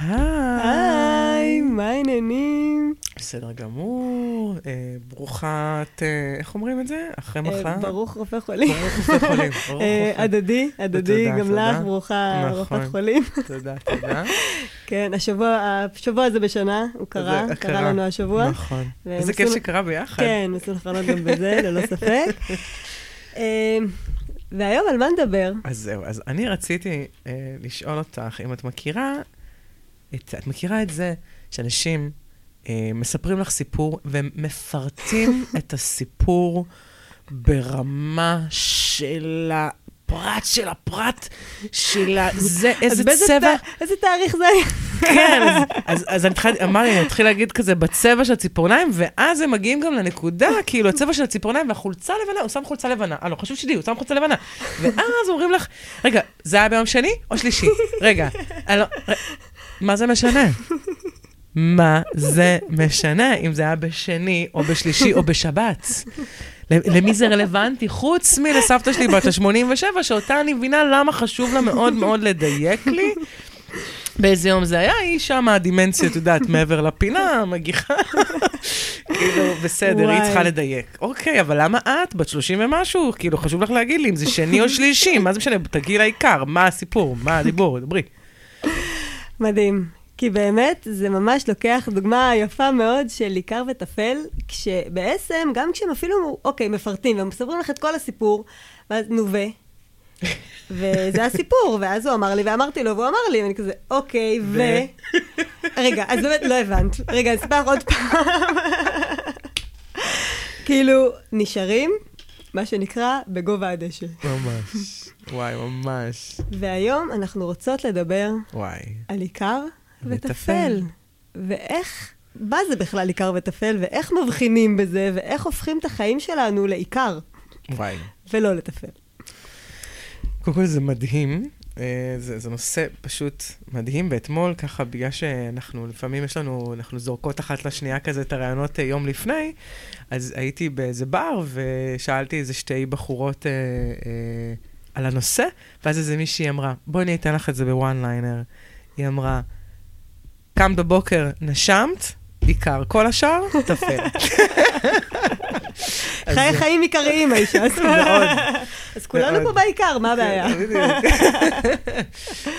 היי, מה העניינים? בסדר גמור, אה, ברוכת, אה, איך אומרים את זה? אחרי אה, מחר? ברוך רופא חולים. ברוך רופא חולים. ברוך אה, רופא. הדדי, הדדי, גם. לך, ברוכה נכון. רופאת חולים. תודה, תודה. כן, השבוע השבוע הזה בשנה, הוא קרה, קרה לנו השבוע. נכון. איזה כיף שקרה ביחד. כן, חלון גם בזה, ללא ספק. אה, והיום על מה נדבר? אז זהו, אז אני רציתי אה, לשאול אותך אם את מכירה, את, את מכירה את זה שאנשים אה, מספרים לך סיפור ומפרטים את הסיפור ברמה של הפרט של הפרט של ה... זה, איזה צבע... איזה תאריך זה היה? כן, אז, אז, אני התחלתי, אמר לי, אני אתחיל להגיד כזה בצבע של הציפורניים, ואז הם מגיעים גם לנקודה, כאילו, הצבע של הציפורניים והחולצה לבנה, הוא שם חולצה לבנה. אה, לא, חשוב שלי, הוא שם חולצה לבנה. ואז אומרים לך, רגע, זה היה ביום שני או שלישי? רגע, אני לא, מה זה משנה? מה זה משנה אם זה היה בשני או בשלישי או בשבת? למי זה רלוונטי? חוץ מלסבתא שלי בת ה-87, שאותה אני מבינה למה חשוב לה מאוד מאוד לדייק לי. באיזה יום זה היה, היא שם הדימנציה, את יודעת, מעבר לפינה, מגיחה. כאילו, בסדר, היא. צריכה לדייק. אוקיי, אבל למה את, בת 30 ומשהו? כאילו, חשוב לך להגיד לי אם זה שני או שלישי, מה זה משנה? תגיעי לעיקר, מה הסיפור, מה הדיבור, דברי. מדהים. כי באמת, זה ממש לוקח דוגמה יפה מאוד של עיקר וטפל, כשבעצם, גם כשהם אפילו, אוקיי, מפרטים, והם מספרים לך את כל הסיפור, ואז, נו ו? וזה הסיפור, ואז הוא אמר לי, ואמרתי לו, והוא אמר לי, ואני כזה, אוקיי, ו... רגע, אז באמת לא הבנת. רגע, אני אספר עוד פעם. כאילו, נשארים, מה שנקרא, בגובה הדשא. ממש. וואי, ממש. והיום אנחנו רוצות לדבר וואי. על עיקר וטפל. ואיך, מה זה בכלל עיקר וטפל, ואיך מבחינים בזה, ואיך הופכים את החיים שלנו לעיקר, וואי. ולא לטפל. קודם כל זה מדהים, אה, זה, זה נושא פשוט מדהים, ואתמול ככה, בגלל שאנחנו, לפעמים יש לנו, אנחנו זורקות אחת לשנייה כזה את הרעיונות אה, יום לפני, אז הייתי באיזה בר ושאלתי איזה שתי בחורות אה, אה, על הנושא, ואז איזה מישהי אמרה, בואי אני אתן לך את זה בוואן ליינר. היא אמרה, קמת בבוקר, נשמת, עיקר, כל השאר, טפל. אז- חיי חיים עיקריים, האישה הזאת. מאוד. אז כולנו פה. בעיקר, מה הבעיה? כן, בדיוק.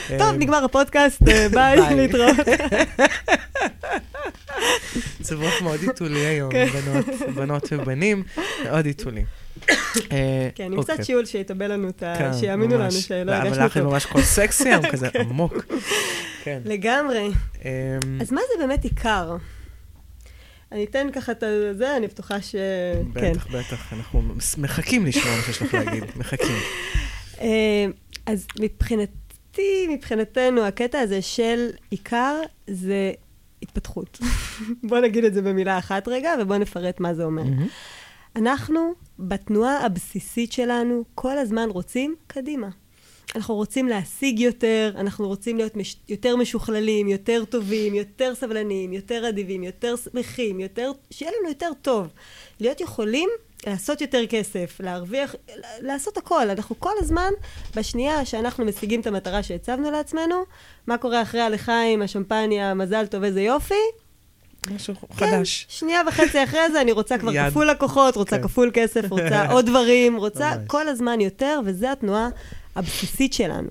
טוב, אה, נגמר הפודקאסט, אה, ביי. להתראות. מצב רוח מאוד עיתולי היום, כן. בנות, בנות ובנים, מאוד עיתולי. אה, כן, עם אוקיי. קצת שיעול שיטבל לנו את ה... כן, שיאמינו לנו. שלא לא, הרגשנו אבל לך טוב. ממש כל סקסי היום, כזה עמוק. כן. לגמרי. אמ, אז מה זה באמת עיקר? אני אתן ככה את זה, אני בטוחה ש... כן. בטח, בטח, אנחנו מחכים לשמוע מה שיש לך להגיד, מחכים. אה, אז מבחינתי, מבחינתנו, הקטע הזה של עיקר זה התפתחות. בוא נגיד את זה במילה אחת רגע, ובוא נפרט מה זה אומר. אנחנו, בתנועה הבסיסית שלנו, כל הזמן רוצים קדימה. אנחנו רוצים להשיג יותר, אנחנו רוצים להיות מש... יותר משוכללים, יותר טובים, יותר סבלניים, יותר אדיבים, יותר שמחים, יותר... שיהיה לנו יותר טוב. להיות יכולים לעשות יותר כסף, להרוויח, לעשות הכל. אנחנו כל הזמן, בשנייה שאנחנו משיגים את המטרה שהצבנו לעצמנו, מה קורה אחרי הלחיים, השמפניה, מזל טוב, איזה יופי? משהו כן, חדש. שנייה וחצי אחרי זה, אני רוצה כבר יד. כפול לקוחות, רוצה כן. כפול כסף, רוצה עוד דברים, רוצה ממש. כל הזמן יותר, וזה התנועה הבסיסית שלנו.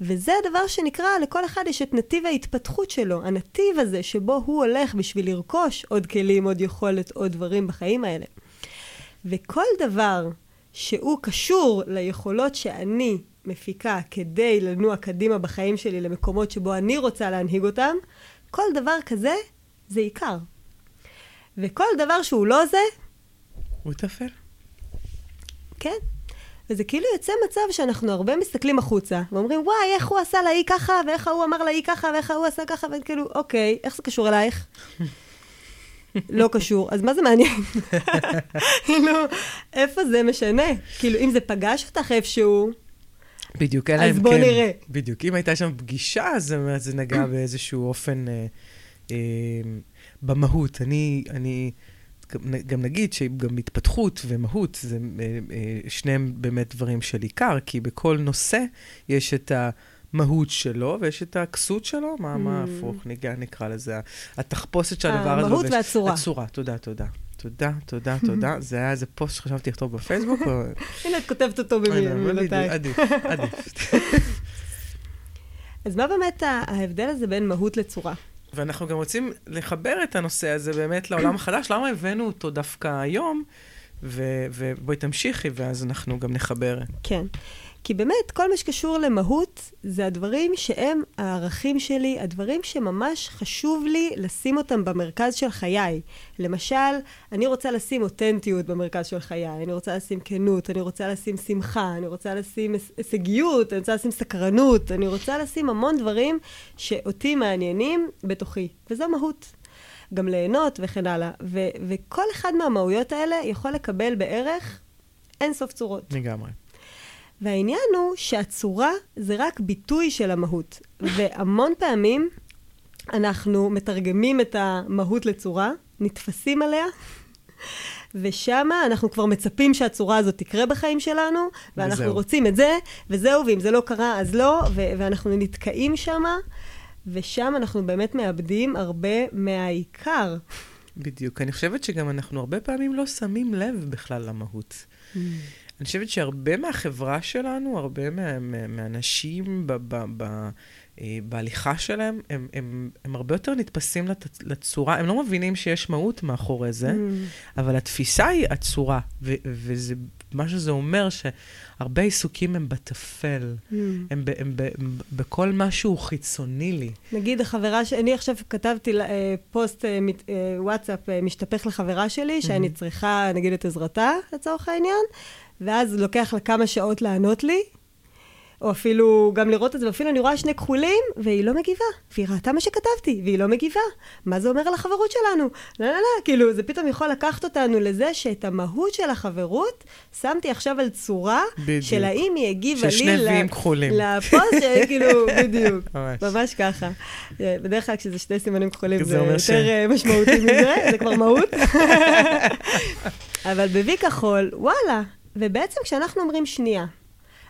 וזה הדבר שנקרא, לכל אחד יש את נתיב ההתפתחות שלו, הנתיב הזה שבו הוא הולך בשביל לרכוש עוד כלים, עוד יכולת, עוד דברים בחיים האלה. וכל דבר שהוא קשור ליכולות שאני מפיקה כדי לנוע קדימה בחיים שלי למקומות שבו אני רוצה להנהיג אותם, כל דבר כזה זה עיקר. וכל דבר שהוא לא זה, הוא יטפל. כן. וזה כאילו יוצא מצב שאנחנו הרבה מסתכלים החוצה, ואומרים, וואי, איך הוא עשה לאי ככה, ואיך ההוא אמר לאי ככה, ואיך ההוא עשה ככה, וכאילו, אוקיי, איך זה קשור אלייך? לא קשור, אז מה זה מעניין? כאילו, איפה זה משנה? כאילו, אם זה פגש אותך איפשהו, בדיוק, אלא אז אם בוא כן. נראה. בדיוק, אם הייתה שם פגישה, אז זה- זה נגע באיזשהו אופן אה, במהות. אני, אני, גם- נגיד שגם התפתחות ומהות, זה אה, אה, שניהם באמת דברים של עיקר, כי בכל נושא יש את המהות שלו, ויש את הכסות שלו, מה, מה Mm. הפוך, ניגע, נקרא לזה, התחפושת שהדבר הזה המהות. והצורה. הצורה, תודה, תודה. תודה, תודה, תודה. זה היה איזה פוסט שחשבתי לכתוב בפייסבוק, או... הנה, את כותבת אותו אה, אבל במילותייך. עדיף, עדיף. אז מה באמת ה- ההבדל הזה בין מהות לצורה? ואנחנו גם רוצים לחבר את הנושא הזה באמת לעולם החדש. למה הבאנו אותו דווקא היום? ובואי תמשיכי, ואז אנחנו גם נחבר. כן. כי באמת, כל מה שקשור למהות, זה הדברים שהם הערכים שלי, הדברים שממש חשוב לי לשים אותם במרכז של חיי. למשל, אני רוצה לשים אותנטיות במרכז של חיי, אני רוצה לשים כנות, אני רוצה לשים שמחה, אני רוצה לשים היש- הישגיות, אני רוצה לשים סקרנות, אני רוצה לשים המון דברים שאותי מעניינים בתוכי, וזו מהות. גם ליהנות וכן הלאה. ו- וכל אחד מהמהויות האלה יכול לקבל בערך אין סוף צורות. לגמרי. והעניין הוא שהצורה זה רק ביטוי של המהות. והמון פעמים אנחנו מתרגמים את המהות לצורה, נתפסים עליה, ושמה אנחנו כבר מצפים שהצורה הזאת תקרה בחיים שלנו, ואנחנו וזהו. רוצים את זה, וזהו, ואם זה לא קרה, אז לא, ו- ואנחנו נתקעים שמה, ושם אנחנו באמת מאבדים הרבה מהעיקר. בדיוק. אני חושבת שגם אנחנו הרבה פעמים לא שמים לב בכלל למהות. אני חושבת שהרבה מהחברה שלנו, הרבה מה, מה, מהאנשים ב, ב, ב, אה, בהליכה שלהם, הם, הם, הם הרבה יותר נתפסים לת, לצורה, הם לא מבינים שיש מהות מאחורי זה, אבל התפיסה היא הצורה, ו, וזה, מה שזה אומר שהרבה עיסוקים הם בטפל, הם, ב, הם, ב, הם בכל משהו חיצוני לי. נגיד החברה, ש... אני עכשיו כתבתי לה, אה, פוסט אה, מת- אה, וואטסאפ אה, משתפך לחברה שלי, שאני צריכה, נגיד, את עזרתה, לצורך העניין, ואז לוקח לה כמה שעות לענות לי, או אפילו גם לראות את זה, ואפילו אני רואה שני כחולים, והיא לא מגיבה. והיא ראתה מה שכתבתי, והיא לא מגיבה. מה זה אומר על החברות שלנו? לא, לא, לא, כאילו, זה פתאום יכול לקחת אותנו לזה שאת המהות של החברות שמתי עכשיו על צורה, בדיוק. של האם היא הגיבה לי... של שני ויים כחולים. לפוסט, כאילו, בדיוק. ממש. ממש ככה. בדרך כלל כשזה שני סימנים כחולים זה יותר ש- אה, משמעותי מזה, זה כבר מהות. אבל בוי כחול, וואלה. ובעצם כשאנחנו אומרים שנייה,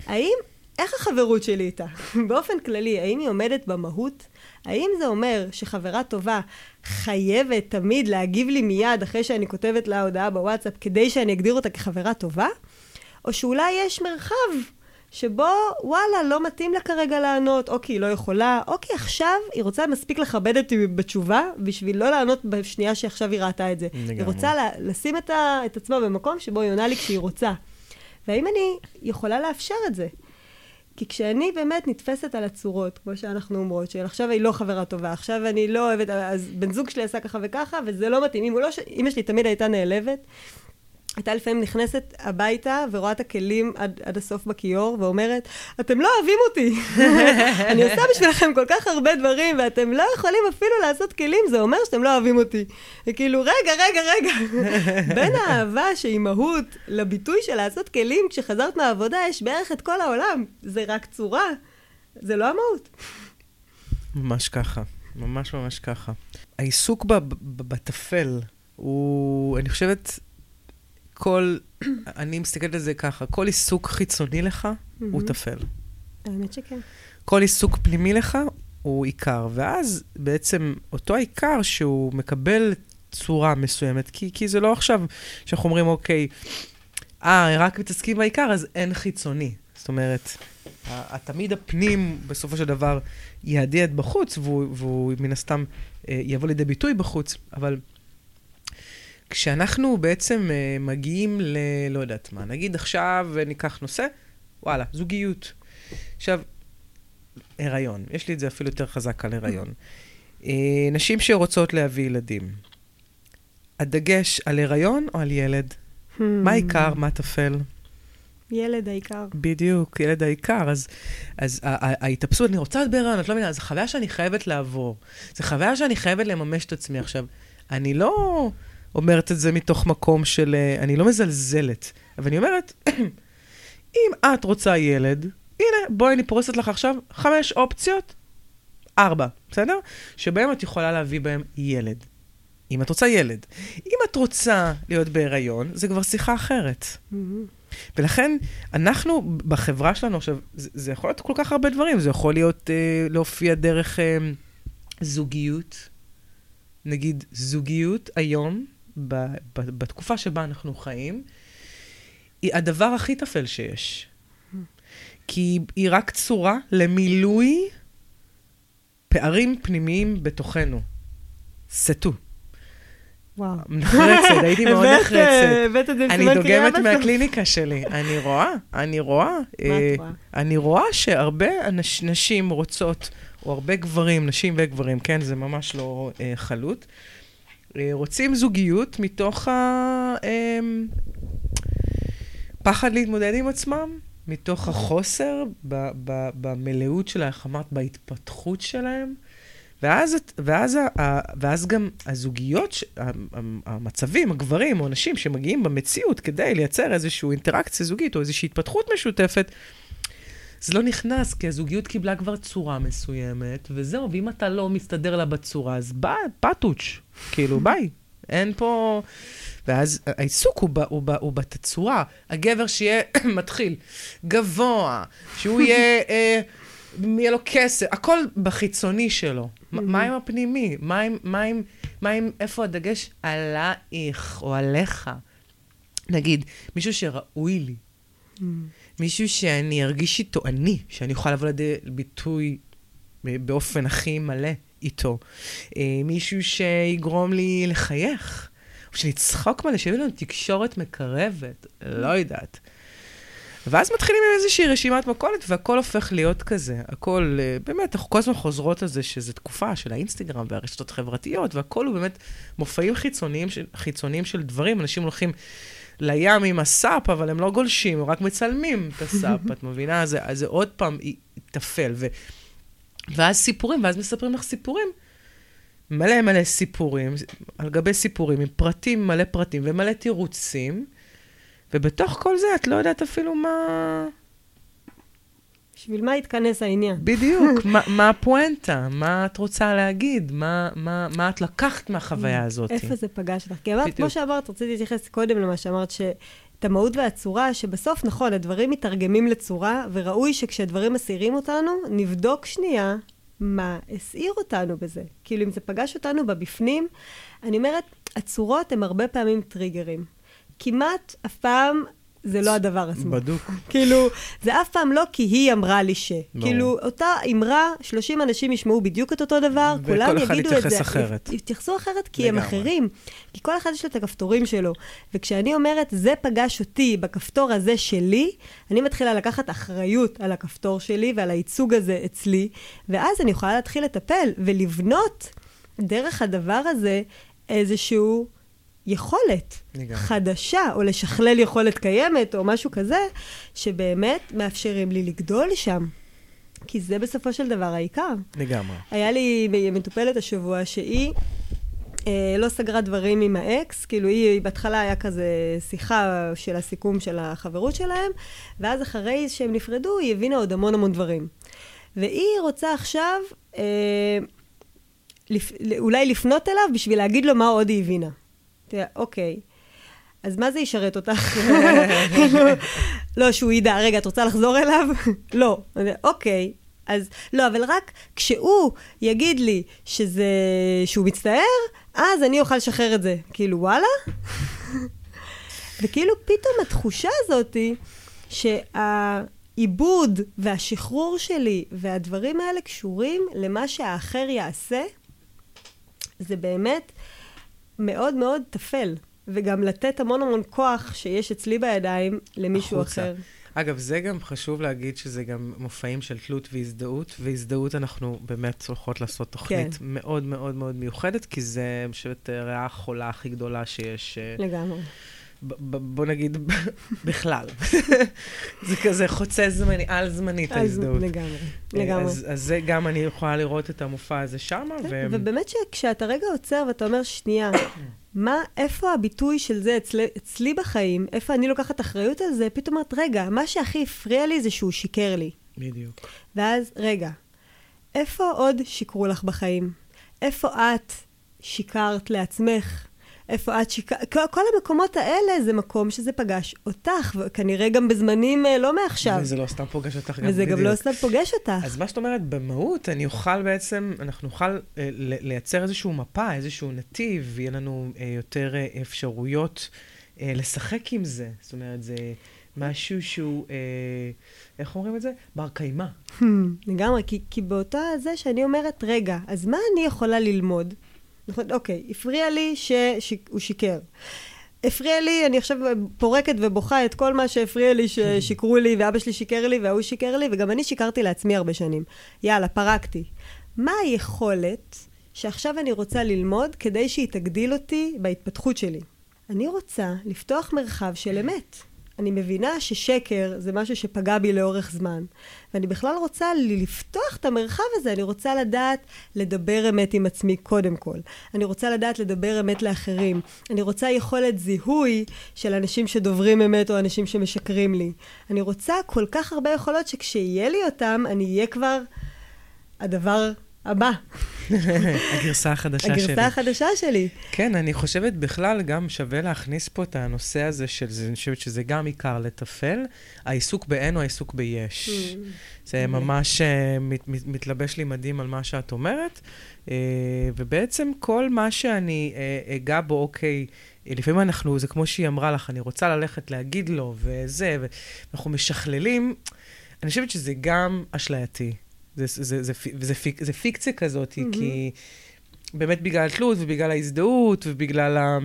האם, איך החברות שלי איתה? באופן כללי, האם היא עומדת במהות? האם זה אומר שחברה טובה חייבת תמיד להגיב לי מיד אחרי שאני כותבת לה הודעה בוואטסאפ כדי שאני אגדיר אותה כחברה טובה? או שאולי יש מרחב שבו, וואלה, לא מתאים לה כרגע לענות, או כי היא לא יכולה, או כי עכשיו היא רוצה מספיק לכבד אותי בתשובה, בשביל לא לענות בשנייה שעכשיו היא ראתה את זה. לגמרי. היא רוצה לה, לשים את, ה, את עצמה במקום שבו היא עונה לי כשהיא רוצה. והאם אני יכולה לאפשר את זה? כי כשאני באמת נתפסת על הצורות, כמו שאנחנו אומרות, של עכשיו היא לא חברה טובה, עכשיו אני לא אוהבת, אז בן זוג שלי עשה ככה וככה, וזה לא מתאים. אם לא, ש- אמא שלי תמיד הייתה נעלבת, הייתה לפעמים נכנסת הביתה ורואה את הכלים עד, עד הסוף בכיור ואומרת, אתם לא אוהבים אותי. אני עושה בשבילכם כל כך הרבה דברים ואתם לא יכולים אפילו לעשות כלים, זה אומר שאתם לא אוהבים אותי. וכאילו, רגע, רגע, רגע. בין האהבה שהיא מהות לביטוי של לעשות כלים כשחזרת מהעבודה, יש בערך את כל העולם. זה רק צורה, זה לא המהות. ממש ככה, ממש ממש ככה. העיסוק בטפל הוא, אני חושבת, כל, אני מסתכלת על זה ככה, כל עיסוק חיצוני לך הוא. טפל. האמת שכן. כל עיסוק פנימי לך הוא עיקר, ואז בעצם אותו העיקר שהוא מקבל צורה מסוימת, כי, כי זה לא עכשיו שאנחנו אומרים, אוקיי, אה, רק מתעסקים בעיקר, אז אין חיצוני. זאת אומרת, תמיד הפנים בסופו של דבר יהדהד בחוץ, והוא, והוא מן הסתם אה, יבוא לידי ביטוי בחוץ, אבל כשאנחנו בעצם אה, מגיעים ל... לא יודעת מה, נגיד עכשיו ניקח נושא, וואלה, זוגיות. עכשיו, הריון, יש לי את זה אפילו יותר חזק על הריון. אה, נשים שרוצות להביא ילדים, הדגש על הריון או על ילד? מה העיקר, מה טפל? ילד העיקר. בדיוק, ילד העיקר. אז, אז ההתאפסות, אני רוצה להיות בהיריון, את לא מבינה, זו חוויה שאני חייבת לעבור. זו חוויה שאני חייבת לממש את עצמי. עכשיו, אני לא אומרת את זה מתוך מקום של... אה, אני לא מזלזלת, אבל אני אומרת, אם את רוצה ילד, הנה, בואי אני פורסת לך עכשיו חמש אופציות, ארבע, בסדר? שבהם את יכולה להביא בהם ילד. אם את רוצה ילד. אם את רוצה להיות בהיריון, זה כבר שיחה אחרת. מהמם. ולכן, אנחנו בחברה שלנו עכשיו, זה, זה יכול להיות כל כך הרבה דברים. זה יכול להיות אה, להופיע דרך אה, זוגיות, נגיד זוגיות היום, ב, ב, בתקופה שבה אנחנו חיים, היא הדבר הכי טפל שיש. כי היא רק צורה למילוי פערים פנימיים בתוכנו. סטו. וואו. נחרצת, הייתי מאוד נחרצת. אה, אני דוגמת. מהקליניקה שלי. אני רואה, אני רואה. אה, את רואה? אני רואה שהרבה נשים רוצות, או הרבה גברים, נשים וגברים, כן, זה ממש לא אה, חלוט, אה, רוצים זוגיות מתוך הפחד להתמודד עם עצמם, מתוך החוסר במלאות שלהם, איך אמרת, בהתפתחות שלהם. ואז, ואז, ואז גם הזוגיות, המצבים, הגברים או הנשים שמגיעים במציאות כדי לייצר איזושהי אינטראקציה זוגית או איזושהי התפתחות משותפת, זה לא נכנס, כי הזוגיות קיבלה כבר צורה מסוימת, וזהו, ואם אתה לא מסתדר לה בצורה, אז ביי, פטוץ', כאילו, ביי. אין פה... ואז העיסוק הוא, ב, הוא, ב, הוא בתצורה. הגבר שיהיה מתחיל, גבוה, שהוא יהיה, אה, יהיה לו כסף, הכל בחיצוני שלו. מה- מה עם הפנימי? מה עם, מה עם, מה עם, איפה הדגש? עלייך או עליך. נגיד, מישהו שראוי לי, מישהו שאני ארגיש איתו אני, שאני אוכל לבוא לידי ביטוי אה, באופן הכי מלא איתו. אה, מישהו שיגרום לי לחייך, או שנצחוק מלא, שיביא לנו תקשורת מקרבת, לא יודעת. ואז מתחילים עם איזושהי רשימת מכולת, והכל הופך להיות כזה. הכל, אה, באמת, אנחנו כל הזמן חוזרות על זה שזו תקופה של האינסטגרם והרשתות החברתיות, והכל הוא באמת מופעים חיצוניים של, חיצוניים של דברים. אנשים הולכים לים עם הסאפ, אבל הם לא גולשים, הם רק מצלמים את הסאפ, את מבינה? אז זה, אז זה עוד פעם יתפל. ו... ואז סיפורים, ואז מספרים לך סיפורים. מלא מלא סיפורים, על גבי סיפורים, עם פרטים, מלא פרטים ומלא תירוצים, ובתוך כל זה את לא יודעת אפילו מה... בשביל מה התכנס העניין? בדיוק, מה, מה הפואנטה, מה את רוצה להגיד, מה, מה, מה את לקחת מהחוויה הזאת. איפה זה פגש אותך? כי אמרת. כמו שאמרת, רציתי להתייחס קודם למה שאמרת, שאת המהות והצורה, שבסוף, נכון, הדברים מתרגמים לצורה, וראוי שכשהדברים מסעירים אותנו, נבדוק שנייה מה הסעיר אותנו בזה. כאילו, אם זה פגש אותנו בבפנים, אני אומרת, הצורות הן הרבה פעמים טריגרים. כמעט אף פעם זה לא הדבר עצמו. בדוק. כאילו, זה אף פעם לא כי היא אמרה לי ש. ברור. כאילו, אותה אמרה, 30 אנשים ישמעו בדיוק את אותו דבר, וכל כולם אחד יגידו את יתייחס זה. אחרת. יתייחסו אחרת כי הם לגמרי. אחרים. כי כל אחד יש לו את הכפתורים שלו. וכשאני אומרת, זה פגש אותי בכפתור הזה שלי, אני מתחילה לקחת אחריות על הכפתור שלי ועל הייצוג הזה אצלי, ואז אני יכולה להתחיל לטפל ולבנות דרך הדבר הזה איזשהו יכולת לגמרי. חדשה, או לשכלל יכולת קיימת, או משהו כזה, שבאמת מאפשרים לי לגדול שם. כי זה בסופו של דבר העיקר. לגמרי. היה לי מטופלת השבוע שהיא אה, לא סגרה דברים עם האקס, כאילו היא בהתחלה היה כזה שיחה של הסיכום של החברות שלהם, ואז אחרי שהם נפרדו היא הבינה עוד המון המון דברים. והיא רוצה עכשיו אה, לפ, אולי לפנות אליו בשביל להגיד לו מה עוד היא הבינה. אוקיי. אז מה זה ישרת אותך? לא, שהוא ידע. רגע, את רוצה לחזור אליו? לא. אוקיי. אז, לא, אבל רק כשהוא יגיד לי שזה, שהוא מצטער, אז אני אוכל לשחרר את זה. כאילו, וואלה? וכאילו פתאום התחושה הזאת היא שהעיבוד והשחרור שלי והדברים האלה קשורים למה שהאחר יעשה, זה באמת מאוד מאוד טפל. וגם לתת המון המון כוח שיש אצלי בידיים למישהו החוצה. אחר. אגב, זה גם חשוב להגיד שזה גם מופעים של תלות והזדהות, והזדהות אנחנו באמת הולכות לעשות תוכנית כן. מאוד מאוד מאוד מיוחדת, כי זה, אני חושבת, הרעה החולה הכי גדולה שיש, אה, לגמרי. בוא נגיד, בכלל. זה כזה חוצה זמני, על זמנית ההזדהות. לגמרי, אה, לגמרי. אז, אז זה גם אני יכולה לראות את המופע הזה שמה, ו... ובאמת שכשאתה רגע עוצר ואתה אומר, שנייה, מה, איפה הביטוי של זה אצלי, אצלי בחיים, איפה אני לוקחת אחריות על זה, פתאום אומרת, רגע, מה שהכי הפריע לי זה שהוא שיקר לי. בדיוק. ואז, רגע, איפה עוד שיקרו לך בחיים? איפה את שיקרת לעצמך? איפה את שיקרת, כל, כל המקומות האלה זה מקום שזה פגש אותך, וכנראה גם בזמנים אה, לא מעכשיו. וזה לא סתם פוגש אותך גם וזה בדיוק. גם לא סתם פוגש אותך. אז מה שאת אומרת, במהות, אני אוכל בעצם, אנחנו נוכל אה, לייצר איזשהו מפה, איזשהו נתיב, יהיה לנו אה, יותר אה, אפשרויות אה, לשחק עם זה. זאת אומרת, זה משהו שהוא, אה, איך אומרים את זה? בר קיימא. לגמרי, כי, כי באותה זה שאני אומרת, רגע, אז מה אני יכולה ללמוד? נכון, אוקיי, הפריע לי שהוא שיקר. הפריע לי, אני עכשיו פורקת ובוכה את כל מה שהפריע לי ששיקרו לי, ואבא שלי שיקר לי, וההוא שיקר לי, וגם אני שיקרתי לעצמי הרבה שנים. יאללה, פרקתי. מה היכולת שעכשיו אני רוצה ללמוד כדי שהיא תגדיל אותי בהתפתחות שלי? אני רוצה לפתוח מרחב של אמת. אני מבינה ששקר זה משהו שפגע בי לאורך זמן, ואני בכלל רוצה לפתוח את המרחב הזה, אני רוצה לדעת לדבר אמת עם עצמי קודם כל. אני רוצה לדעת לדבר אמת לאחרים. אני רוצה יכולת זיהוי של אנשים שדוברים אמת או אנשים שמשקרים לי. אני רוצה כל כך הרבה יכולות שכשיהיה לי אותם, אני אהיה כבר הדבר הבא. הגרסה החדשה שלי. הגרסה החדשה שלי. כן, אני חושבת בכלל גם שווה להכניס פה את הנושא הזה של זה, אני חושבת שזה גם עיקר לטפל, העיסוק באין או העיסוק ביש. Mm. זה ממש uh, מת, מת, מתלבש לי מדהים על מה שאת אומרת, uh, ובעצם כל מה שאני uh, אגע בו, אוקיי, לפעמים אנחנו, זה כמו שהיא אמרה לך, אני רוצה ללכת להגיד לו, וזה, ואנחנו משכללים, אני חושבת שזה גם אשלייתי. זה, זה, זה, זה, זה, פיק, זה פיקציה כזאת, mm-hmm. כי באמת בגלל התלות ובגלל ההזדהות ובגלל ה...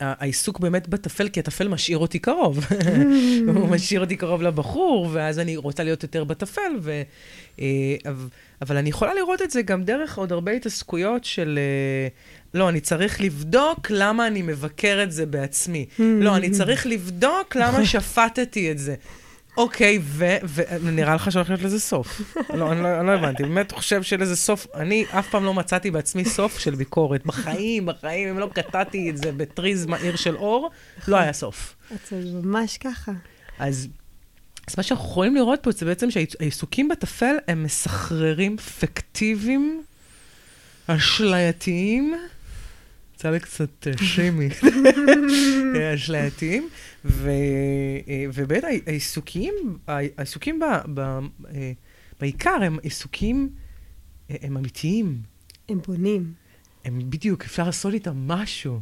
העיסוק באמת בטפל, כי הטפל משאיר אותי קרוב. הוא משאיר אותי קרוב לבחור, ואז אני רוצה להיות יותר בטפל. ו... אבל אני יכולה לראות את זה גם דרך עוד הרבה התעסקויות של... לא, אני צריך לבדוק למה אני מבקר את זה בעצמי. לא, אני צריך לבדוק למה שפטתי את זה. אוקיי, ונראה לך שהולך להיות לזה סוף. לא, אני לא, אני לא הבנתי, באמת חושב שלזה סוף, אני אף פעם לא מצאתי בעצמי סוף של ביקורת. בחיים, בחיים, אם לא קטעתי את זה בטריז מהיר של אור, לא היה סוף. זה ממש ככה. אז, אז מה שאנחנו יכולים לראות פה זה בעצם שהעיסוקים בטפל הם מסחררים פיקטיביים, אשלייתיים, יצא לי קצת שימי, אשלייתיים, ובאמת העיסוקים, העיסוקים בעיקר הם עיסוקים, הם אמיתיים. הם בונים. הם בדיוק, אפשר לעשות איתם משהו.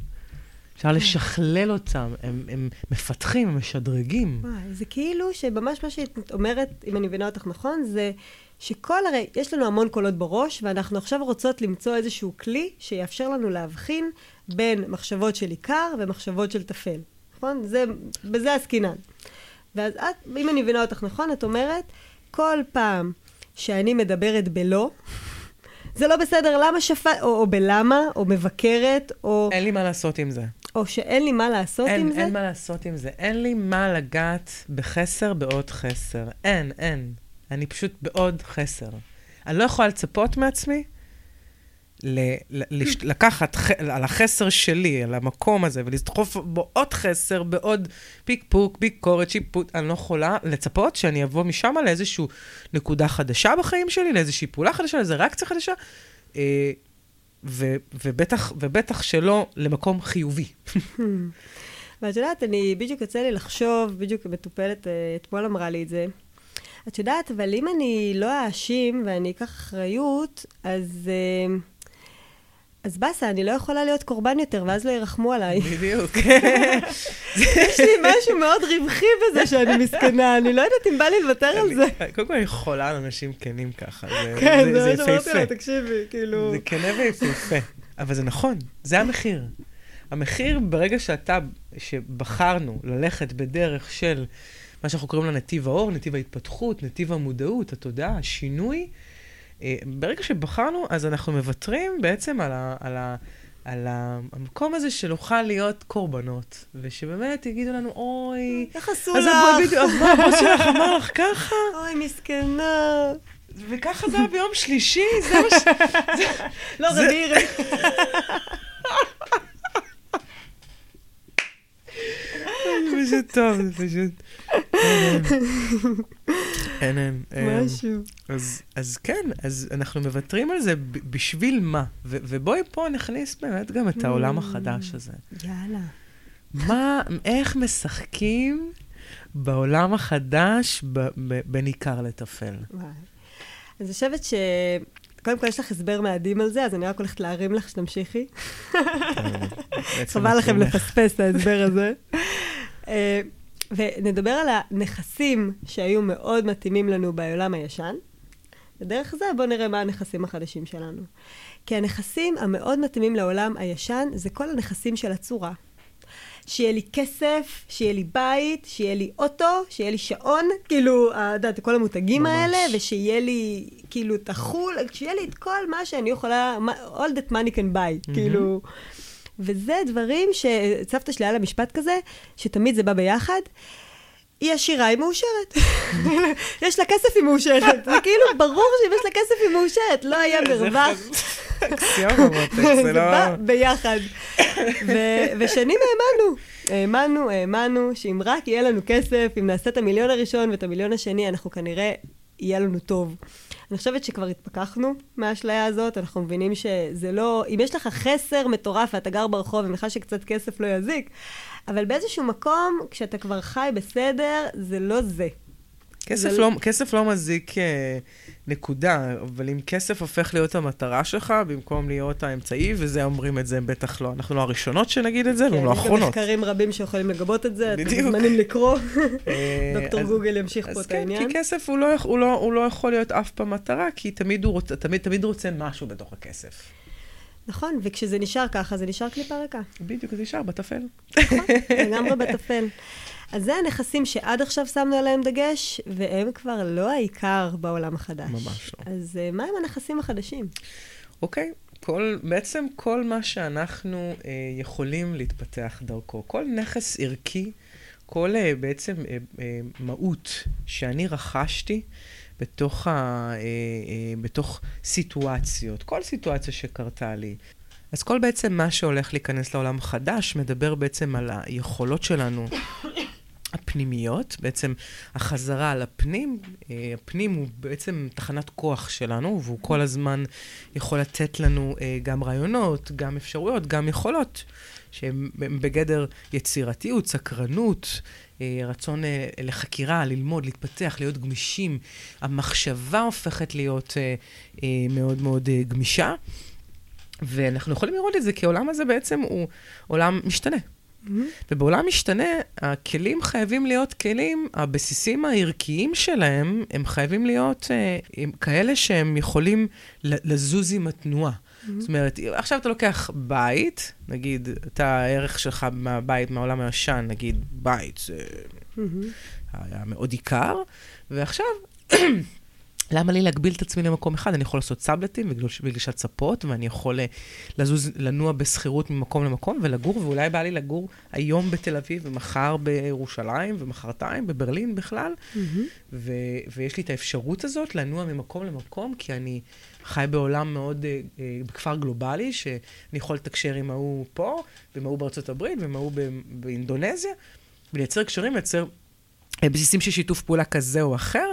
אפשר לשכלל אותם, הם, הם מפתחים, הם משדרגים. וואי, זה כאילו שממש מה שאת אומרת, אם אני מבינה אותך נכון, זה שכל הרי, יש לנו המון קולות בראש, ואנחנו עכשיו רוצות למצוא איזשהו כלי שיאפשר לנו להבחין בין מחשבות של עיקר ומחשבות של טפל. נכון? זה, בזה עסקינן. ואז את, אם אני מבינה אותך נכון, את אומרת, כל פעם שאני מדברת בלא, זה לא בסדר, למה שפט, או, או בלמה, או מבקרת, או... אין לי מה לעשות עם זה. או שאין לי מה לעשות אין, עם זה? אין מה לעשות עם זה. אין לי מה לגעת בחסר בעוד חסר. אין, אין. אני פשוט בעוד חסר. אני לא יכולה לצפות מעצמי ל- ל- לקחת ח- על החסר שלי, על המקום הזה, ולדחוף בו עוד חסר, בעוד פיקפוק, ביקורת, שיפוט. אני לא יכולה לצפות שאני אבוא משם לאיזושהי נקודה חדשה בחיים שלי, לאיזושהי פעולה חדשה, לאיזו ריאקציה חדשה, אה, ו- ובטח, ובטח שלא למקום חיובי. ואת יודעת, אני, בדיוק יוצא לי לחשוב, בדיוק מטופלת, אה, אתמול אמרה לי את זה. את יודעת, אבל אם אני לא אאשים ואני אקח אחריות, אז... אה, אז באסה, אני לא יכולה להיות קורבן יותר, ואז לא ירחמו עליי. בדיוק. יש לי משהו מאוד רווחי בזה שאני מסכנה, אני לא יודעת אם בא לי לוותר על זה. קודם כל, אני חולה על אנשים כנים ככה. כן, זה מה שאמרתי לה, תקשיבי, כאילו... זה כנה ויפהפה. אבל זה נכון, זה המחיר. המחיר ברגע שאתה, שבחרנו ללכת בדרך של מה שאנחנו קוראים לה נתיב האור, נתיב ההתפתחות, נתיב המודעות, התודעה, השינוי, ברגע שבחרנו, אז אנחנו מוותרים בעצם על, ה, על, ה, על המקום הזה שנוכל להיות קורבנות, ושבאמת יגידו לנו, אוי... איך עשו אז לך? אז מה, הבוס שלך אמר לך ככה? אוי, מסכנה. וככה זה היה ביום שלישי, זה מה ש... לא, רביעי. זה פשוט טוב, זה פשוט... אין, אין. אה, משהו. אז, אז כן, אז אנחנו מוותרים על זה בשביל מה? ובואי פה נכניס באמת גם את העולם החדש הזה. יאללה. מה, איך משחקים בעולם החדש בין עיקר לטפל? וואי. אז אני חושבת ש... קודם כל, יש לך הסבר מאדים על זה, אז אני רק הולכת להרים לך שתמשיכי. חבל לכם. לפספס את ההסבר הזה. אה, ונדבר על הנכסים שהיו מאוד מתאימים לנו בעולם הישן. ודרך זה בואו נראה מה הנכסים החדשים שלנו. כי הנכסים המאוד מתאימים לעולם הישן זה כל הנכסים של הצורה. שיהיה לי כסף, שיהיה לי בית, שיהיה לי אוטו, שיהיה לי שעון, כאילו, את יודעת, כל המותגים ממש. האלה, ושיהיה לי, כאילו, את החול, שיהיה לי את כל מה שאני יכולה, all that money can buy, כאילו. וזה דברים שסבתא שלי היה לה משפט כזה, שתמיד זה בא ביחד. היא עשירה, היא מאושרת. יש לה כסף, היא מאושרת. זה כאילו ברור שאם יש לה כסף, היא מאושרת. לא היה מרווח. זה לא... בא ביחד. ושנים האמנו, האמנו, האמנו, שאם רק יהיה לנו כסף, אם נעשה את המיליון הראשון ואת המיליון השני, אנחנו כנראה, יהיה לנו טוב. אני חושבת שכבר התפכחנו מהאשליה הזאת, אנחנו מבינים שזה לא... אם יש לך חסר מטורף ואתה גר ברחוב, ומך שקצת כסף לא יזיק, אבל באיזשהו מקום, כשאתה כבר חי בסדר, זה לא זה. כסף זה- לא, כסף לא מזיק אה, נקודה, אבל אם כסף הופך להיות המטרה שלך, במקום להיות האמצעי, וזה אומרים את זה בטח לא. אנחנו לא הראשונות שנגיד את זה, כן, וגם לא יש גם האחרונות. מחקרים רבים שיכולים לגבות את זה, אתם. מוזמנים לקרוא. אה, דוקטור אז- גוגל ימשיך פה אז את כן, העניין. כי כסף הוא לא, הוא, לא, הוא לא יכול להיות אף פעם מטרה, כי תמיד הוא רוצה, תמיד, תמיד רוצה משהו בתוך הכסף. נכון, וכשזה נשאר ככה, זה נשאר קליפה ריקה. בדיוק, זה נשאר בטפל. נכון, לגמרי בטפל. אז זה הנכסים שעד עכשיו שמנו עליהם דגש, והם כבר לא העיקר בעולם החדש. ממש לא. אז אה, מה הם הנכסים החדשים? אוקיי? כל, בעצם כל מה שאנחנו אה, יכולים להתפתח דרכו, כל נכס ערכי, כל אה, בעצם אה, אה, מהות שאני רכשתי בתוך, ה, אה, אה, בתוך סיטואציות, כל סיטואציה שקרתה לי. אז כל בעצם מה שהולך להיכנס לעולם חדש מדבר בעצם על היכולות שלנו הפנימיות, בעצם החזרה לפנים, אה, הפנים הוא בעצם תחנת כוח שלנו, והוא כל הזמן יכול לתת לנו גם רעיונות, גם אפשרויות, גם יכולות, שהן בגדר יצירתיות, סקרנות, רצון אה, לחקירה, ללמוד, להתפתח, להיות גמישים. המחשבה הופכת להיות אה, אה, מאוד מאוד גמישה, ואנחנו יכולים לראות את זה כי העולם הזה בעצם הוא עולם משתנה. ובעולם משתנה, הכלים חייבים להיות כלים, הבסיסים הערכיים שלהם, הם חייבים להיות אה, כאלה שהם יכולים לזוז עם התנועה. זאת אומרת, עכשיו אתה לוקח בית, נגיד, אתה הערך שלך מהבית, מהעולם הישן, נגיד, בית, זה היה מאוד יקר, ועכשיו, למה לי להגביל את עצמי למקום אחד? אני יכול לעשות סאבלטים וגלישת ספות, ואני יכול אה, לזוז, לנוע בשכירות ממקום למקום ולגור, ואולי בא לי לגור היום בתל אביב, ומחר בירושלים, ומחרתיים בברלין בכלל, ו- ויש לי את האפשרות הזאת לנוע ממקום למקום, כי אני חי בעולם מאוד, אה, אה, בכפר גלובלי, שאני יכול לתקשר עם ההוא פה, ועם ההוא בארצות הברית, ועם ההוא באינדונזיה, ולייצר קשרים, לייצר אה, בסיסים של שיתוף פעולה כזה או אחר.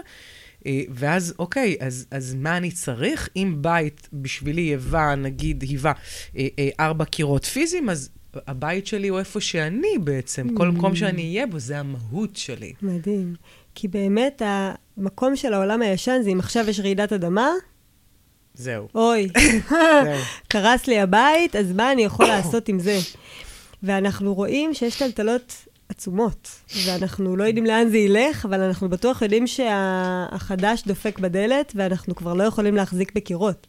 אה, ואז, אוקיי, אז, אז מה אני צריך? אם בית בשבילי היווה, נגיד, היווה אה, אה, ארבע קירות פיזיים, אז הבית שלי הוא איפה שאני בעצם. כל מקום שאני אהיה בו, זה המהות שלי. מדהים. כי באמת, המקום של העולם הישן זה אם עכשיו יש רעידת אדמה, זהו. אוי. קרס לי הבית, אז מה אני יכול לעשות עם זה? ואנחנו רואים שיש טלטלות עצומות, ואנחנו לא יודעים לאן זה ילך, אבל אנחנו בטוח יודעים שהחדש דופק בדלת, ואנחנו כבר לא יכולים להחזיק בקירות.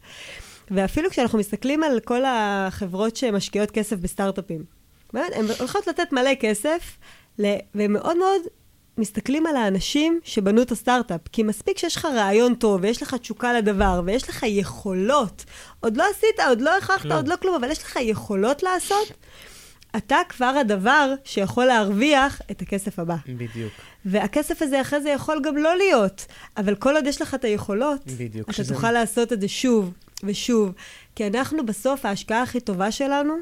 ואפילו כשאנחנו מסתכלים על כל החברות שמשקיעות כסף בסטארט-אפים, באמת, הן הולכות לתת מלא כסף, והם מאוד מאוד מסתכלים על האנשים שבנו את הסטארט-אפ. כי מספיק שיש לך רעיון טוב, ויש לך תשוקה לדבר, ויש לך יכולות. עוד לא עשית, עוד לא הכרחת. עוד לא כלום, אבל יש לך יכולות לעשות. אתה כבר הדבר שיכול להרוויח את הכסף הבא. בדיוק. והכסף הזה אחרי זה יכול גם לא להיות, אבל כל עוד יש לך את היכולות, בדיוק, אתה שזה- תוכל לעשות את זה שוב ושוב. כי אנחנו בסוף, ההשקעה הכי טובה שלנו,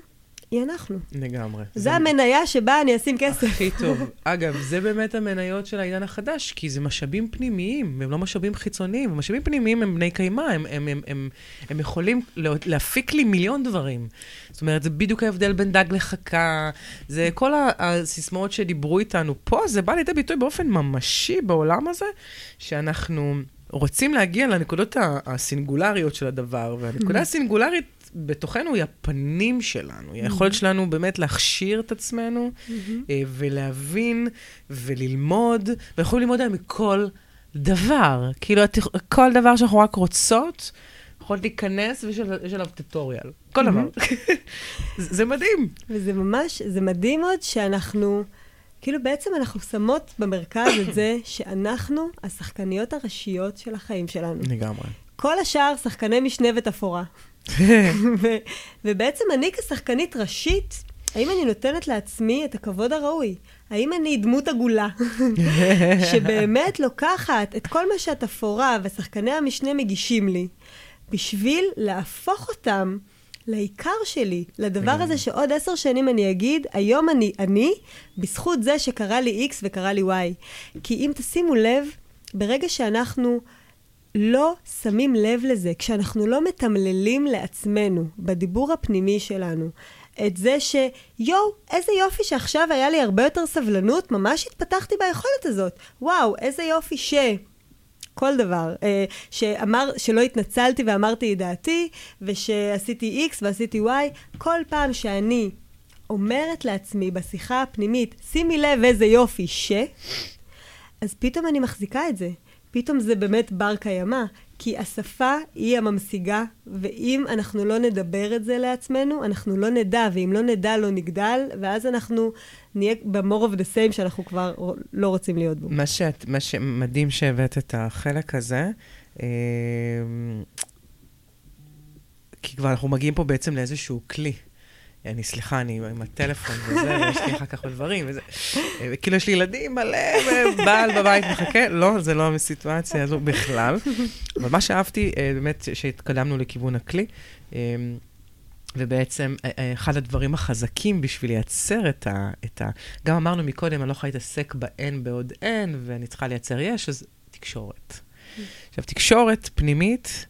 היא אנחנו. לגמרי. זה המניה שבה אני אשים כסף. הכי טוב. אגב, זה באמת המניות של העידן החדש, כי זה משאבים פנימיים, הם לא משאבים חיצוניים. משאבים פנימיים הם בני קיימא, הם, הם, הם, הם, הם יכולים לה- להפיק לי מיליון דברים. זאת אומרת, זה בדיוק ההבדל בין דג לחכה, זה כל הסיסמאות שדיברו איתנו פה, זה בא לידי ביטוי באופן ממשי בעולם הזה, שאנחנו רוצים להגיע לנקודות הסינגולריות של הדבר, והנקודה הסינגולרית בתוכנו היא הפנים שלנו, היא היכולת שלנו באמת להכשיר את עצמנו אה, ולהבין וללמוד, ויכולים ללמוד היום מכל דבר. כאילו, כל דבר שאנחנו רק רוצות, יכולות להיכנס ויש על- יש עליו טוטוריאל. כל דבר. זה זה מדהים. וזה ממש, זה מדהים עוד שאנחנו, כאילו בעצם אנחנו שמות במרכז את זה שאנחנו השחקניות הראשיות של החיים שלנו. לגמרי. כל השאר שחקני משנה ותפאורה. ו- ובעצם אני כשחקנית ראשית, האם אני נותנת לעצמי את הכבוד הראוי? האם אני דמות עגולה, שבאמת לוקחת את כל מה שהתפאורה ושחקני המשנה מגישים לי, בשביל להפוך אותם לעיקר שלי, לדבר הזה שעוד עשר שנים אני אגיד, היום אני אני, בזכות זה שקרה לי X וקרה לי Y. כי אם תשימו לב, ברגע שאנחנו לא שמים לב לזה, כשאנחנו לא מתמללים לעצמנו, בדיבור הפנימי שלנו, את זה שיואו, איזה יופי שעכשיו היה לי הרבה יותר סבלנות, ממש התפתחתי ביכולת הזאת. וואו, איזה יופי ש... כל דבר. אה, שאמר, שלא התנצלתי ואמרתי את דעתי, ושעשיתי X ועשיתי Y, כל פעם שאני אומרת לעצמי בשיחה הפנימית, שימי לב איזה יופי ש... אז פתאום אני מחזיקה את זה. פתאום זה באמת בר קיימא, כי השפה היא הממשיגה, ואם אנחנו לא נדבר את זה לעצמנו, אנחנו לא נדע, ואם לא נדע, לא נגדל, ואז אנחנו נהיה ב-more of the same שאנחנו כבר לא רוצים להיות בו. מה, שאת, מה שמדהים שהבאת את החלק הזה, אה, כי כבר אנחנו מגיעים פה בעצם לאיזשהו כלי. אני, סליחה, אני עם הטלפון וזה, ויש לי אחר כך עוד דברים, וזה. אה, כאילו, יש לי ילדים מלא, ובעל בבית מחכה. לא, זה לא הסיטואציה הזו בכלל. אבל מה שאהבתי, אה, באמת, שהתקדמנו לכיוון הכלי, אה, ובעצם, אה, אחד הדברים החזקים בשביל לייצר את ה... את ה גם אמרנו מקודם, אני לא יכולה להתעסק ב-N בעוד N, ואני צריכה לייצר יש, אז תקשורת. עכשיו, תקשורת פנימית,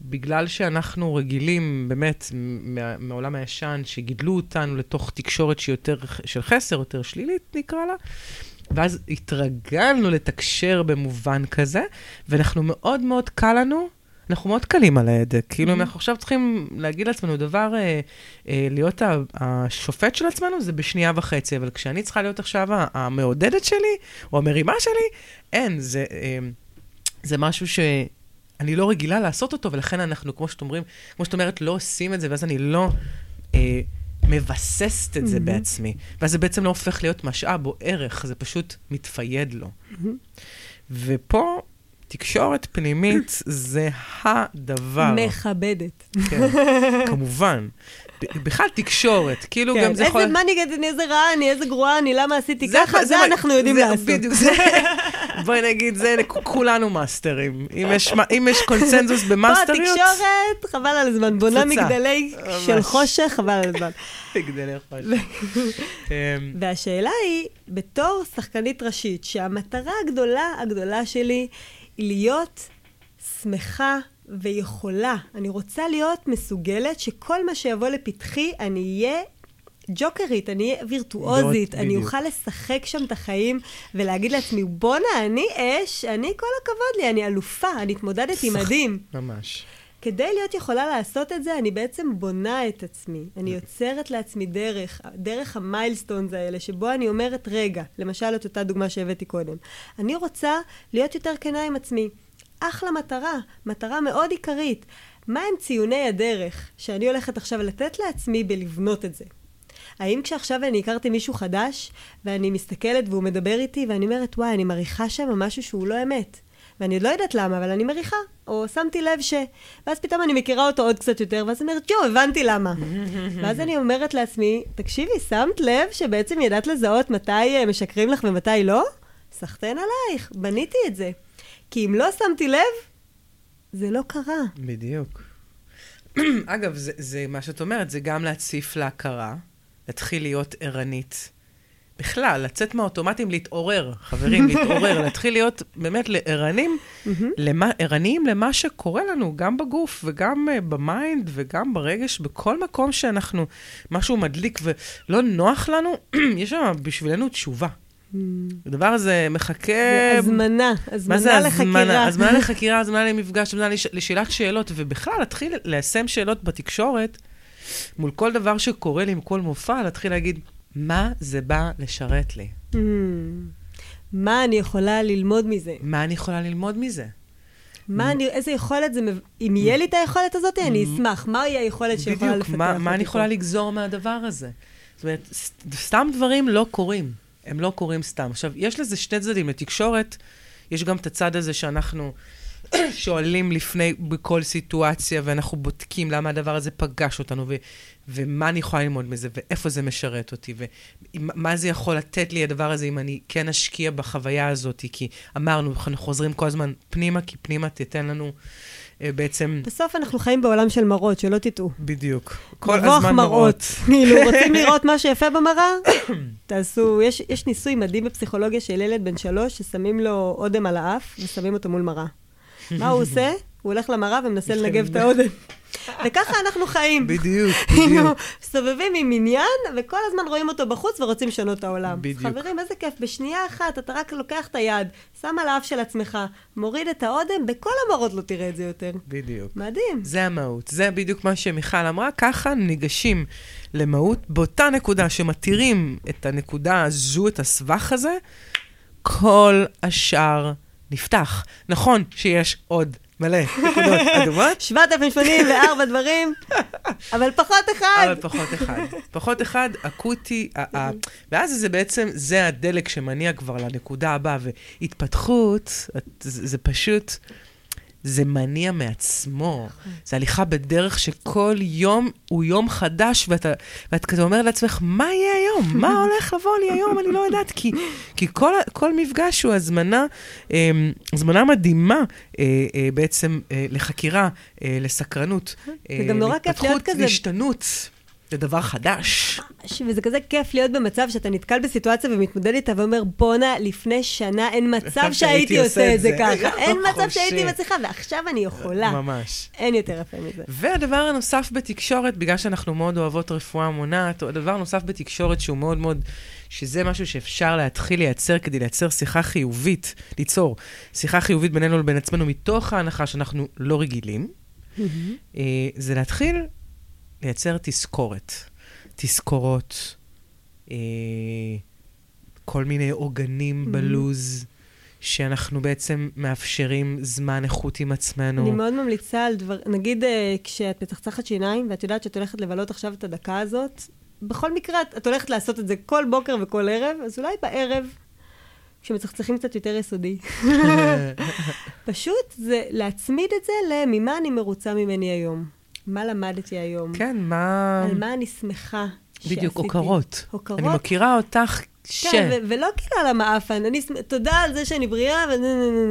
בגלל שאנחנו רגילים, באמת, מה, מהעולם הישן, שגידלו אותנו לתוך תקשורת שהיא יותר של חסר, יותר שלילית, נקרא לה, ואז התרגלנו לתקשר במובן כזה, ואנחנו מאוד מאוד קל לנו, אנחנו מאוד קלים על ההדק. כאילו, אם אנחנו עכשיו צריכים להגיד לעצמנו דבר, אה, אה, להיות השופט של עצמנו, זה בשנייה וחצי, אבל כשאני צריכה להיות עכשיו המעודדת שלי, או המרימה שלי, אין, זה, אה, זה משהו ש... אני לא רגילה לעשות אותו, ולכן אנחנו, כמו שאת אומרים, כמו שאת אומרת, לא עושים את זה, ואז אני לא אה, מבססת את זה Mhm. בעצמי. ואז זה בעצם לא הופך להיות משאב או ערך, זה פשוט מתפייד לו. ופה, תקשורת פנימית זה הדבר. מכבדת. כן, כמובן. בכלל תקשורת, כאילו כן, גם זה יכול... איזה, מה אני איזה רעה, אני איזה גרועה, אני למה עשיתי זה- ככה, זה מה- אנחנו יודעים זה- לעשות. בדיוק, זה... בואי נגיד, זה כולנו מאסטרים. אם יש אם יש קונצנזוס פה במאסטריות... התקשורת, חבל על הזמן, בונה. מגדלי. של חושך, חבל על הזמן. כדי לאכול. אמ, והשאלה היא, בתור שחקנית ראשית, שהמטרה הגדולה, הגדולה שלי, להיות שמחה ויכולה. אני רוצה להיות מסוגלת שכל מה שיבוא לפתחי, אני אהיה ג'וקרית, אני אהיה וירטואוזית, אני בדיוק. אוכל לשחק שם את החיים ולהגיד לעצמי, בואנה, אני אש, אני, כל הכבוד לי, אני אלופה, אני התמודדתי שח- מדהים. ממש. כדי להיות יכולה לעשות את זה, אני בעצם בונה את עצמי. אני יוצרת לעצמי דרך, דרך המיילסטונס האלה, שבו אני אומרת, רגע, למשל את אותה דוגמה שהבאתי קודם, אני רוצה להיות יותר כנה עם עצמי. אחלה מטרה, מטרה מאוד עיקרית. מה הם ציוני הדרך שאני הולכת עכשיו לתת לעצמי בלבנות את זה? האם כשעכשיו אני הכרתי מישהו חדש, ואני מסתכלת והוא מדבר איתי, ואני אומרת, וואי, אני מריחה שם משהו שהוא לא אמת. ואני לא יודעת למה, אבל אני מריחה, או שמתי לב ש... ואז פתאום אני מכירה אותו עוד קצת יותר, ואז אני אומרת, יואו, הבנתי למה. ואז אני אומרת לעצמי, תקשיבי, שמת לב שבעצם ידעת לזהות מתי אה, משקרים לך ומתי לא? סחטיין עלייך, בניתי את זה. כי אם לא שמתי לב, זה לא קרה. בדיוק. אגב, זה, זה מה שאת אומרת, זה גם להציף להכרה, להתחיל להיות ערנית. בכלל, לצאת מהאוטומטים, להתעורר, חברים, להתעורר, להתחיל להיות באמת ערנים, למה, ערניים למה שקורה לנו, גם בגוף וגם uh, במיינד וגם ברגש, בכל מקום שאנחנו, משהו מדליק ולא נוח לנו, יש שם בשבילנו תשובה. הדבר הזה מחכה... זה הזמנה, הזמנה לחקירה. מה זה הזמנה? הזמנה לחקירה, הזמנה למפגש, הזמנה לש... לשאלת שאלות, ובכלל, להתחיל ליישם שאלות בתקשורת, מול כל דבר שקורה לי, עם כל מופע, להתחיל להגיד, מה זה בא לשרת לי? Mm. מה אני יכולה ללמוד מזה? מה אני יכולה ללמוד מזה? מה אני, איזה יכולת זה, אם יהיה לי את היכולת הזאת, אני אשמח. מהי היכולת שיכולה לפתח אותי? בדיוק, מה אני יכולה לגזור מהדבר הזה? זאת אומרת, סתם דברים לא קורים. הם לא קורים סתם. עכשיו, יש לזה שני צדדים. לתקשורת, יש גם את הצד הזה שאנחנו שואלים לפני, בכל סיטואציה, ואנחנו בודקים למה הדבר הזה פגש אותנו, ו- ומה אני יכולה ללמוד מזה, ואיפה זה משרת אותי, ומה זה יכול לתת לי הדבר הזה אם אני כן אשקיע בחוויה הזאת, כי אמרנו, אנחנו חוזרים כל הזמן פנימה, כי פנימה תיתן לנו אה, בעצם... בסוף אנחנו חיים בעולם של מראות, שלא תטעו. בדיוק. כל הזמן מראות. כאילו, רוצים לראות משהו יפה במראה? תעשו, יש, יש ניסוי מדהים בפסיכולוגיה של ילד בן שלוש, ששמים לו אודם על האף ושמים אותו מול מראה. מה הוא עושה? הוא הולך למראה ומנסה לנגב את האודם. וככה אנחנו חיים. בדיוק, בדיוק. מסתובבים עם עניין, וכל הזמן רואים אותו בחוץ ורוצים לשנות את העולם. בדיוק. חברים, איזה כיף. בשנייה אחת אתה רק לוקח את היד, שם על האף של עצמך, מוריד את האודם, בכל המראות לא תראה את זה יותר. בדיוק. מדהים. זה המהות. זה בדיוק מה שמיכל אמרה, ככה ניגשים למהות באותה נקודה שמתירים את הנקודה הזו, את הסבך הזה, כל השאר נפתח. נכון שיש עוד מלא נקודות אדומות. 7,084 דברים, אבל פחות אחד. אבל פחות אחד. פחות אחד, אקוטי, ואז זה בעצם, זה הדלק שמניע כבר לנקודה הבאה, והתפתחות, זה פשוט... זה מניע מעצמו. נכון. זה הליכה בדרך שכל יום הוא יום חדש, ואתה, ואת כזה אומר לעצמך, מה יהיה היום? מה הולך לבוא לי היום? אני לא יודעת, כי, כי כל, כל מפגש הוא הזמנה, אה, הזמנה מדהימה אה, אה, בעצם אה, לחקירה, לסקרנות. להיות כזה. להשתנות. זה דבר חדש. וזה כזה כיף להיות במצב שאתה נתקל בסיטואציה ומתמודד איתה ואומר, בואנה, לפני שנה אין מצב שהייתי עושה את זה ככה. אין מצב שהייתי מצליחה, ועכשיו אני יכולה. ממש. אין יותר יפה מזה. והדבר הנוסף בתקשורת, בגלל שאנחנו מאוד אוהבות רפואה מונעת, הדבר נוסף בתקשורת שהוא מאוד מאוד, שזה משהו שאפשר להתחיל לייצר כדי לייצר שיחה חיובית, ליצור שיחה חיובית בינינו לבין עצמנו, מתוך ההנחה שאנחנו לא רגילים, אה, זה להתחיל לייצר תזכורת. תזכורות, אה, כל מיני עוגנים mm-hmm. בלוז, שאנחנו בעצם מאפשרים זמן איכות עם עצמנו. אני מאוד ממליצה על דבר, נגיד אה, כשאת מצחצחת שיניים, ואת יודעת שאת הולכת לבלות עכשיו את הדקה הזאת, בכל מקרה את, את הולכת לעשות את זה כל בוקר וכל ערב, אז אולי בערב, כשמצחצחים קצת יותר יסודי. פשוט זה להצמיד את זה לממה אני מרוצה ממני היום. מה למדתי היום? כן, מה... על מה אני שמחה שעשיתי. בדיוק, הוקרות. הוקרות. אני מכירה אותך ש... כן, ו- ולא כאילו על המאפן, אני תודה על זה שאני בריאה, ו...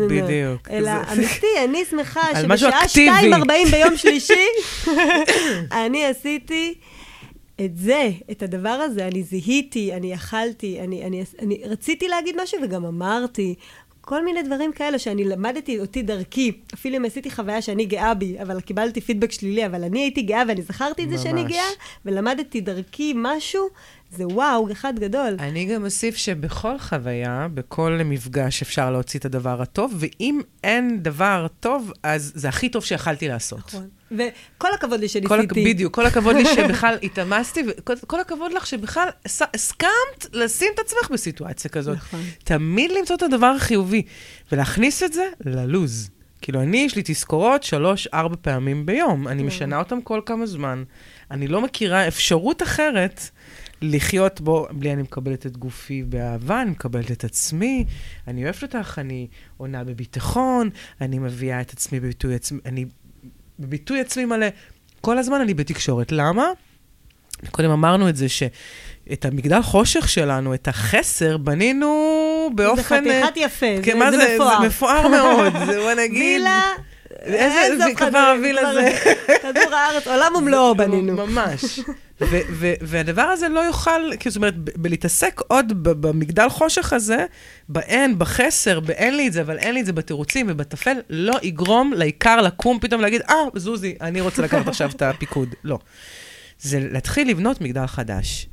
בדיוק. אלא אמיתי, אני שמחה שבשעה 2.40 ביום שלישי, אני עשיתי את זה, את הדבר הזה, אני זיהיתי, אני אכלתי, אני, אני, אני רציתי להגיד משהו וגם אמרתי. כל מיני דברים כאלה שאני למדתי אותי דרכי. אפילו אם עשיתי חוויה שאני גאה בי, אבל קיבלתי פידבק שלילי, אבל אני הייתי גאה ואני זכרתי את זה שאני גאה, ולמדתי דרכי משהו, זה וואו, אחד גדול. אני גם אוסיף שבכל חוויה, בכל מפגש אפשר להוציא את הדבר הטוב, ואם אין דבר טוב, אז זה הכי טוב שיכלתי לעשות. נכון. וכל הכבוד לי שניסיתי. כל, בדיוק, כל הכבוד לי שבכלל התאמצתי, וכל הכבוד לך שבכלל הסכמת לשים את עצמך בסיטואציה כזאת. נכון. תמיד למצוא את הדבר החיובי, ולהכניס את זה ללוז. כאילו, אני, יש לי תזכורות שלוש, ארבע פעמים ביום. אני משנה אותם כל כמה זמן. אני לא מכירה אפשרות אחרת לחיות בו, בלי אני מקבלת את גופי באהבה, אני מקבלת את עצמי, אני אוהבת אותך, אני עונה בביטחון, אני מביאה את עצמי בביטוי עצמי, אני בביטוי עצמי מלא. כל הזמן אני בתקשורת. למה? קודם אמרנו את זה, שאת המגדל חושך שלנו, את החסר, בנינו באופן... זה חתיכת יפה, כן, זה, זה, מפואר. זה מפואר מאוד, זה בוא נגיד... וילה איזה חדרים, הוויל הזה. כדור הארץ, עולם ומלואו בנינו. ממש. והדבר הזה לא יוכל, זאת אומרת, בלהתעסק עוד במגדל חושך הזה, באין, בחסר, באין לי את זה, אבל אין לי את זה בתירוצים ובטפל, לא יגרום לעיקר לקום פתאום להגיד, אה, זוזי, אני רוצה לקחת עכשיו את הפיקוד. לא. זה להתחיל לבנות מגדל חדש,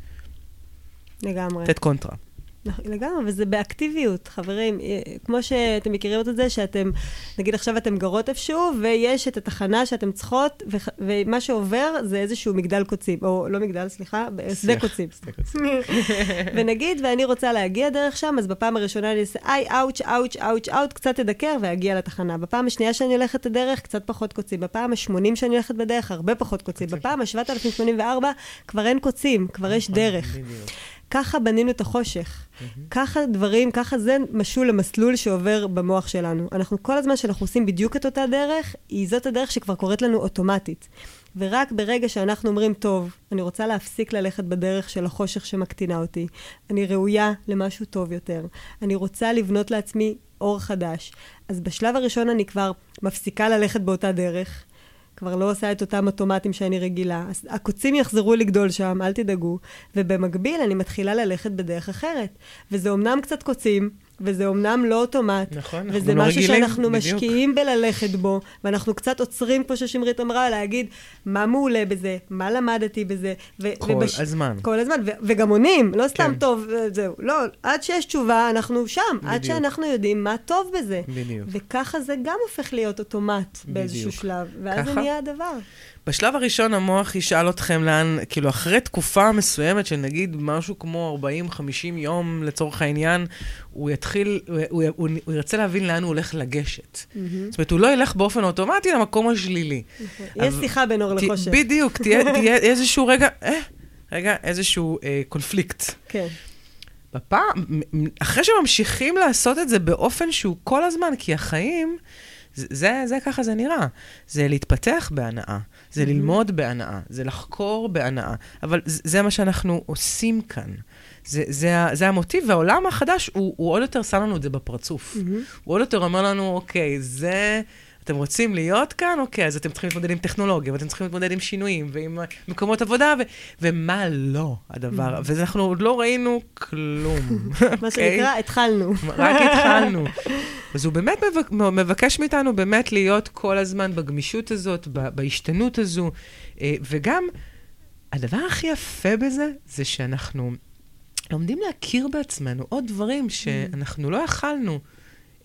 לגמרי. לתת קונטרה. נכון, לגמרי, וזה באקטיביות, חברים. אה, כמו שאתם מכירים את זה, שאתם, נגיד עכשיו אתם גרות איפשהו, ויש את התחנה שאתם צריכות, ומה שעובר זה איזשהו מגדל קוצים, או לא מגדל, סליחה, שדה. קוצים. ונגיד, ואני רוצה להגיע דרך שם, אז בפעם הראשונה אני אעשה, איי, אאוץ', אאוץ', אאוץ', אאוץ', קצת אדקר ואגיע לתחנה. בפעם השנייה שאני הולכת את הדרך, קצת פחות קוצים. בפעם ה-80 שאני הולכת בדרך, הרבה פחות קוצים. בפעם ה-7084, כבר אין קוצים, כבר יש דרך. ככה בנינו את החושך. ככה דברים, ככה זה משול למסלול שעובר במוח שלנו. אנחנו כל הזמן שאנחנו עושים בדיוק את אותה דרך, היא זאת הדרך שכבר קורית לנו אוטומטית. ורק ברגע שאנחנו אומרים, טוב, אני רוצה להפסיק ללכת בדרך של החושך שמקטינה אותי, אני ראויה למשהו טוב יותר, אני רוצה לבנות לעצמי אור חדש, אז בשלב הראשון אני כבר מפסיקה ללכת באותה דרך, כבר לא עושה את אותם אוטומטים שאני רגילה. הקוצים יחזרו לגדול שם, אל תדאגו. ובמקביל אני מתחילה ללכת בדרך אחרת. וזה אומנם קצת קוצים, וזה אומנם לא אוטומט. נכון, אנחנו לא משהו רגילים, שאנחנו בדיוק. משקיעים בללכת בו, ואנחנו קצת עוצרים, כמו ששמרית אמרה, להגיד מה מעולה בזה, מה למדתי בזה. ו- כל הזמן. כל הזמן, ו- וגם עונים, לא סתם כן. טוב, אה, זהו. לא, עד שיש תשובה, אנחנו שם. עד בדיוק. שאנחנו יודעים מה טוב בזה. בדיוק. וככה זה גם הופך להיות אוטומט באיזשהו בדיוק. שלב, ואז זה ככה? נהיה הדבר. בשלב הראשון המוח ישאל אתכם לאן, כאילו אחרי תקופה מסוימת של נגיד משהו כמו 40-50 יום לצורך העניין, הוא יתחיל, הוא, הוא, הוא, הוא ירצה להבין לאן הוא הולך לגשת. זאת אומרת, הוא לא ילך באופן אוטומטי למקום השלילי. יש אבל- שיחה בין אור לחושך. בדיוק, תהיה, תהיה איזשהו רגע, אה, רגע, איזשהו אה, קונפליקט. כן. בפעם, אחרי שממשיכים לעשות את זה באופן שהוא כל הזמן, כי החיים, זה, זה, זה ככה זה נראה. זה להתפתח בהנאה, זה ללמוד בהנאה, זה לחקור בהנאה, אבל זה, זה מה שאנחנו עושים כאן. זה, זה, זה המוטיב, והעולם החדש, הוא, הוא עוד יותר שם לנו את זה בפרצוף. הוא עוד יותר אומר לנו, אוקיי, זה... אתם רוצים להיות כאן? אוקיי, אז אתם צריכים להתמודד עם טכנולוגיה, ואתם צריכים להתמודד עם שינויים, ועם מקומות עבודה, ו- ומה לא הדבר. ואנחנו עוד לא ראינו כלום. מה אוקיי? שנקרא, התחלנו. רק התחלנו. אז הוא באמת מבק- מבקש מאיתנו באמת להיות כל הזמן בגמישות הזאת, בהשתנות הזו, אה, וגם הדבר הכי יפה בזה, זה שאנחנו לומדים להכיר בעצמנו עוד דברים שאנחנו לא יכלנו.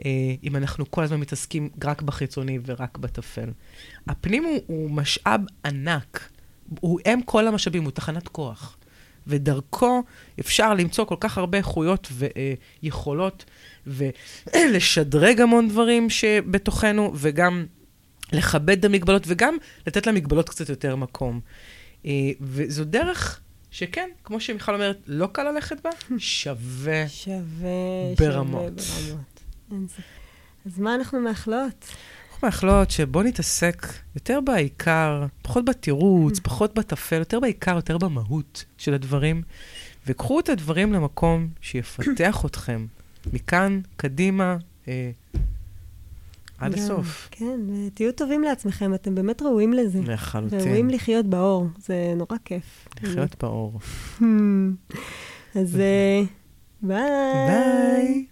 אה, אם אנחנו כל הזמן מתעסקים רק בחיצוני ורק בטפל. הפנים הוא, הוא משאב ענק. הוא אם כל המשאבים, הוא תחנת כוח. ודרכו אפשר למצוא כל כך הרבה איכויות ויכולות, ולשדרג המון דברים שבתוכנו, וגם לכבד את המגבלות, וגם לתת למגבלות קצת יותר מקום. אה, וזו דרך שכן, כמו שמיכל אומרת, לא קל ללכת בה, שווה. שווה, ברמות. שווה ברמות. אז מה אנחנו מאחלות? אנחנו מאחלות שבוא נתעסק יותר בעיקר, פחות בתירוץ, פחות בטפל, יותר בעיקר, יותר במהות של הדברים, וקחו את הדברים למקום שיפתח אתכם, מכאן, קדימה, אה, עד גם, הסוף. כן, ותהיו טובים לעצמכם, אתם באמת ראויים לזה. ראויים לחלוטין. לחיות באור, זה נורא כיף. לחיות באור. אז אה, ביי. ביי.